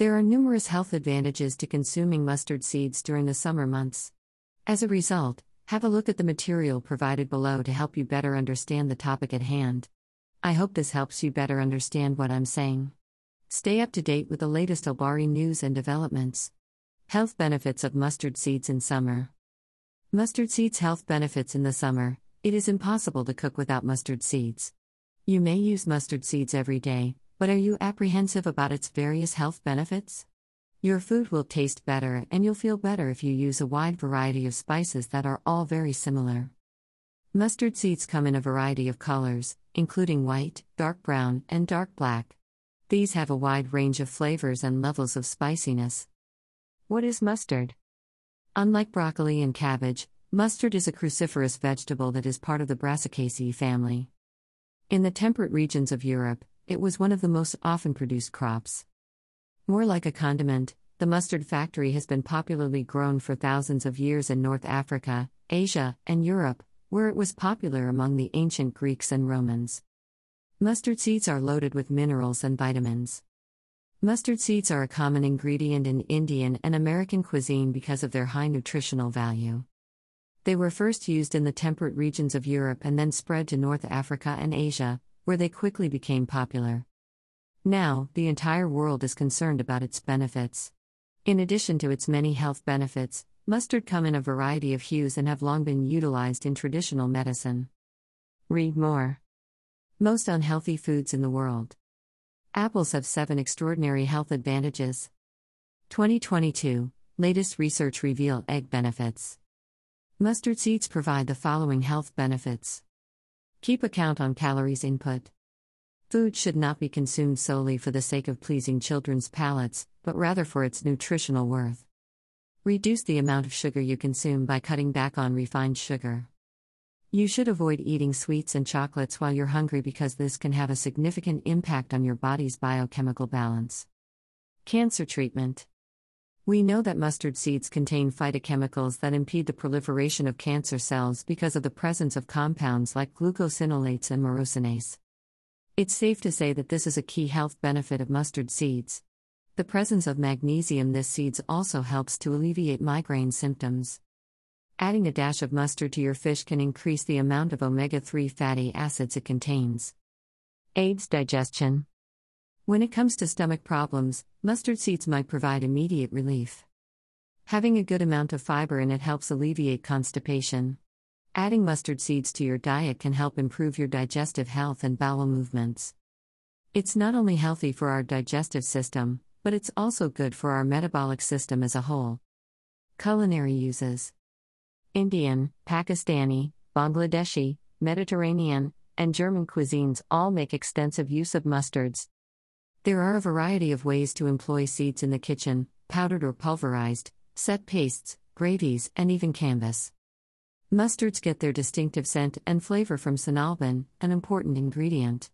There are numerous health advantages to consuming mustard seeds during the summer months. As a result, have a look at the material provided below to help you better understand the topic at hand. I hope this helps you better understand what I'm saying. Stay up to date with the latest Albari news and developments. Health benefits of mustard seeds in summer. Mustard seeds' health benefits in the summer. It is impossible to cook without mustard seeds. You may use mustard seeds every day, but are you apprehensive about its various health benefits? Your food will taste better and you'll feel better if you use a wide variety of spices that are all very similar. Mustard seeds come in a variety of colors, including white, dark brown, and dark black. These have a wide range of flavors and levels of spiciness. What is mustard? Unlike broccoli and cabbage, mustard is a cruciferous vegetable that is part of the Brassicaceae family. In the temperate regions of Europe, it was one of the most often produced crops. More like a condiment, the mustard factory has been popularly grown for thousands of years in North Africa, Asia, and Europe, where it was popular among the ancient Greeks and Romans. Mustard seeds are loaded with minerals and vitamins. Mustard seeds are a common ingredient in Indian and American cuisine because of their high nutritional value. They were first used in the temperate regions of Europe and then spread to North Africa and Asia, where they quickly became popular. Now, the entire world is concerned about its benefits. In addition to its many health benefits, mustard come in a variety of hues and have long been utilized in traditional medicine. Read more. Most unhealthy foods in the world. Apples have 7 extraordinary health advantages. 2022 Latest research reveal egg benefits. Mustard seeds provide the following health benefits. Keep a count on calories input. Food should not be consumed solely for the sake of pleasing children's palates, but rather for its nutritional worth. Reduce the amount of sugar you consume by cutting back on refined sugar. You should avoid eating sweets and chocolates while you're hungry because this can have a significant impact on your body's biochemical balance. Cancer treatment. We know that mustard seeds contain phytochemicals that impede the proliferation of cancer cells because of the presence of compounds like glucosinolates and myrosinase. It's safe to say that this is a key health benefit of mustard seeds. The presence of magnesium this seeds also helps to alleviate migraine symptoms. Adding a dash of mustard to your fish can increase the amount of omega 3 fatty acids it contains. Aids digestion. When it comes to stomach problems, mustard seeds might provide immediate relief. Having a good amount of fiber in it helps alleviate constipation. Adding mustard seeds to your diet can help improve your digestive health and bowel movements. It's not only healthy for our digestive system, but it's also good for our metabolic system as a whole. Culinary uses Indian, Pakistani, Bangladeshi, Mediterranean, and German cuisines all make extensive use of mustards. There are a variety of ways to employ seeds in the kitchen powdered or pulverized, set pastes, gravies, and even canvas. Mustards get their distinctive scent and flavor from sinalbin, an important ingredient.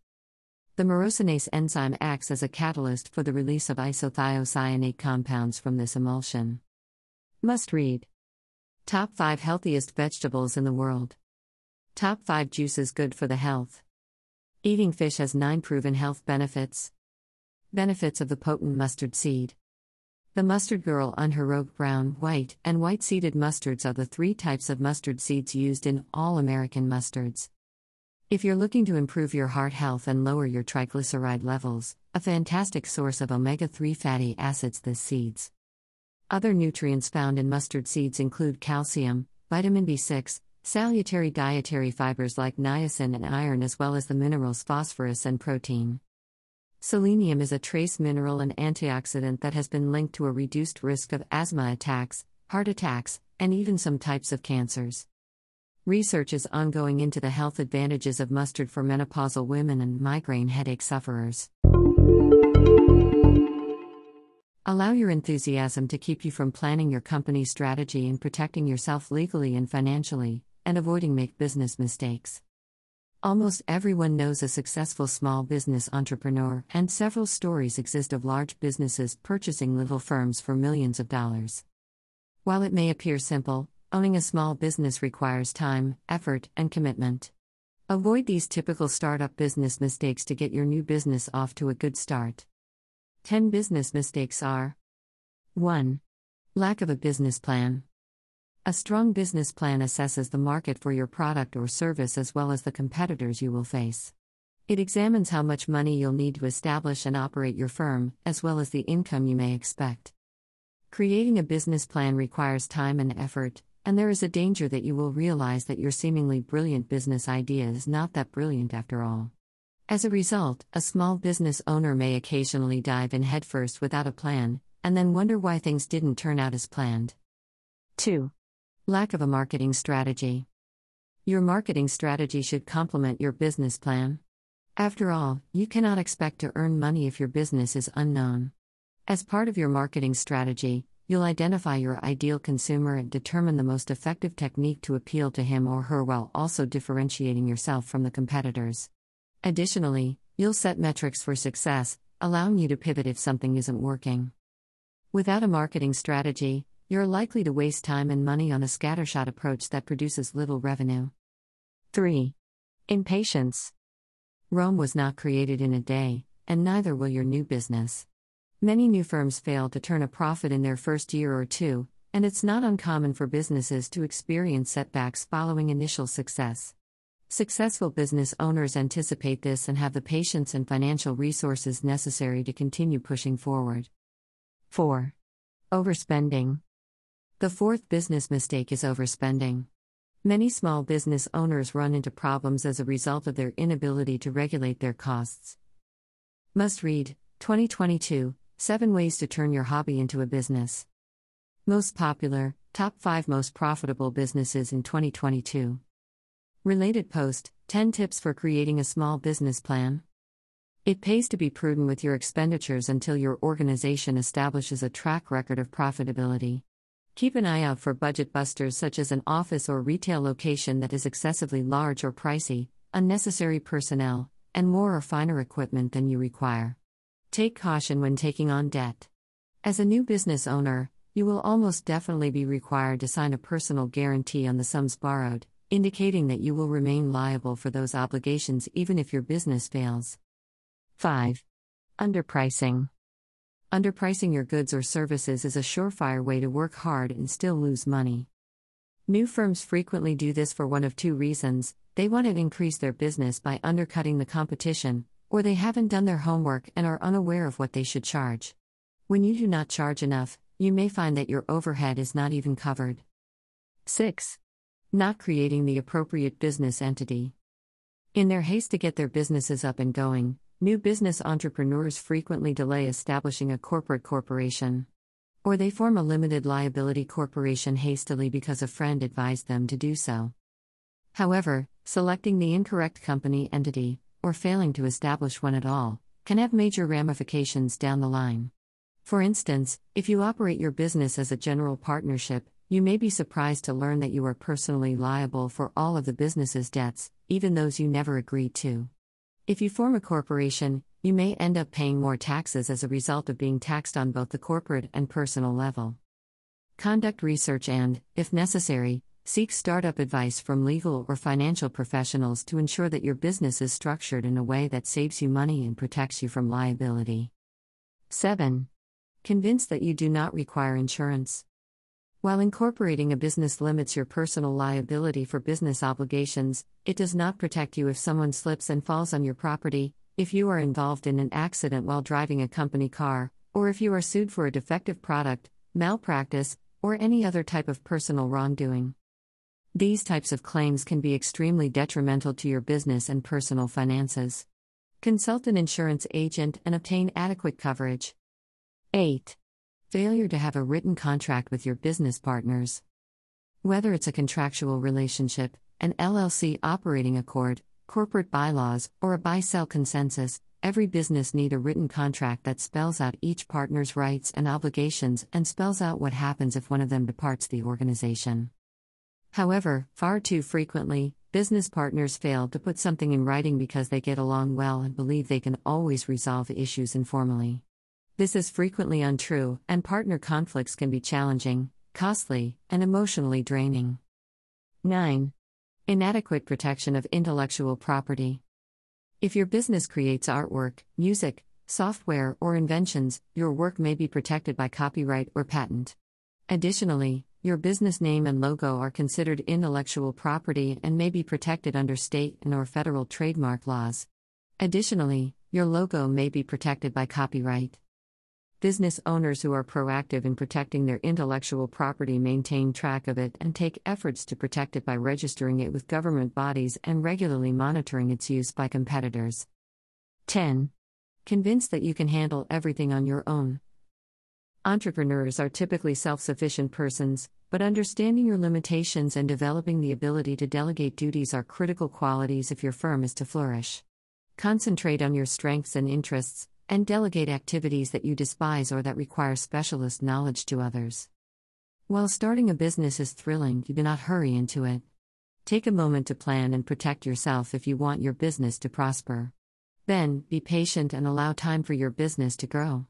The myrosinase enzyme acts as a catalyst for the release of isothiocyanate compounds from this emulsion. Must read Top 5 healthiest vegetables in the world. Top 5 juices good for the health. Eating fish has 9 proven health benefits. Benefits of the potent mustard seed. The mustard girl unheroic brown, white, and white seeded mustards are the three types of mustard seeds used in all American mustards. If you're looking to improve your heart health and lower your triglyceride levels, a fantastic source of omega 3 fatty acids, this seeds. Other nutrients found in mustard seeds include calcium, vitamin B6, salutary dietary fibers like niacin and iron, as well as the minerals phosphorus and protein. Selenium is a trace mineral and antioxidant that has been linked to a reduced risk of asthma attacks, heart attacks, and even some types of cancers. Research is ongoing into the health advantages of mustard for menopausal women and migraine headache sufferers. Allow your enthusiasm to keep you from planning your company strategy and protecting yourself legally and financially, and avoiding make business mistakes. Almost everyone knows a successful small business entrepreneur, and several stories exist of large businesses purchasing little firms for millions of dollars. While it may appear simple, owning a small business requires time, effort, and commitment. Avoid these typical startup business mistakes to get your new business off to a good start. 10 business mistakes are 1. Lack of a business plan. A strong business plan assesses the market for your product or service as well as the competitors you will face. It examines how much money you'll need to establish and operate your firm, as well as the income you may expect. Creating a business plan requires time and effort, and there is a danger that you will realize that your seemingly brilliant business idea is not that brilliant after all. As a result, a small business owner may occasionally dive in headfirst without a plan, and then wonder why things didn't turn out as planned. 2. Lack of a marketing strategy. Your marketing strategy should complement your business plan. After all, you cannot expect to earn money if your business is unknown. As part of your marketing strategy, you'll identify your ideal consumer and determine the most effective technique to appeal to him or her while also differentiating yourself from the competitors. Additionally, you'll set metrics for success, allowing you to pivot if something isn't working. Without a marketing strategy, you're likely to waste time and money on a scattershot approach that produces little revenue. 3. Impatience. Rome was not created in a day, and neither will your new business. Many new firms fail to turn a profit in their first year or two, and it's not uncommon for businesses to experience setbacks following initial success. Successful business owners anticipate this and have the patience and financial resources necessary to continue pushing forward. 4. Overspending. The fourth business mistake is overspending. Many small business owners run into problems as a result of their inability to regulate their costs. Must read 2022 7 Ways to Turn Your Hobby into a Business. Most popular, Top 5 Most Profitable Businesses in 2022. Related post 10 Tips for Creating a Small Business Plan. It pays to be prudent with your expenditures until your organization establishes a track record of profitability. Keep an eye out for budget busters such as an office or retail location that is excessively large or pricey, unnecessary personnel, and more or finer equipment than you require. Take caution when taking on debt. As a new business owner, you will almost definitely be required to sign a personal guarantee on the sums borrowed, indicating that you will remain liable for those obligations even if your business fails. 5. Underpricing. Underpricing your goods or services is a surefire way to work hard and still lose money. New firms frequently do this for one of two reasons they want to increase their business by undercutting the competition, or they haven't done their homework and are unaware of what they should charge. When you do not charge enough, you may find that your overhead is not even covered. 6. Not creating the appropriate business entity. In their haste to get their businesses up and going, New business entrepreneurs frequently delay establishing a corporate corporation. Or they form a limited liability corporation hastily because a friend advised them to do so. However, selecting the incorrect company entity, or failing to establish one at all, can have major ramifications down the line. For instance, if you operate your business as a general partnership, you may be surprised to learn that you are personally liable for all of the business's debts, even those you never agreed to. If you form a corporation, you may end up paying more taxes as a result of being taxed on both the corporate and personal level. Conduct research and, if necessary, seek startup advice from legal or financial professionals to ensure that your business is structured in a way that saves you money and protects you from liability. 7. Convinced that you do not require insurance. While incorporating a business limits your personal liability for business obligations, it does not protect you if someone slips and falls on your property, if you are involved in an accident while driving a company car, or if you are sued for a defective product, malpractice, or any other type of personal wrongdoing. These types of claims can be extremely detrimental to your business and personal finances. Consult an insurance agent and obtain adequate coverage. 8. Failure to have a written contract with your business partners. Whether it's a contractual relationship, an LLC operating accord, corporate bylaws, or a buy sell consensus, every business need a written contract that spells out each partner's rights and obligations and spells out what happens if one of them departs the organization. However, far too frequently, business partners fail to put something in writing because they get along well and believe they can always resolve issues informally. This is frequently untrue, and partner conflicts can be challenging, costly, and emotionally draining. 9. Inadequate protection of intellectual property. If your business creates artwork, music, software, or inventions, your work may be protected by copyright or patent. Additionally, your business name and logo are considered intellectual property and may be protected under state and or federal trademark laws. Additionally, your logo may be protected by copyright. Business owners who are proactive in protecting their intellectual property maintain track of it and take efforts to protect it by registering it with government bodies and regularly monitoring its use by competitors. 10. Convinced that you can handle everything on your own. Entrepreneurs are typically self sufficient persons, but understanding your limitations and developing the ability to delegate duties are critical qualities if your firm is to flourish. Concentrate on your strengths and interests, and delegate activities that you despise or that require specialist knowledge to others. While starting a business is thrilling, you do not hurry into it. Take a moment to plan and protect yourself if you want your business to prosper. Then, be patient and allow time for your business to grow.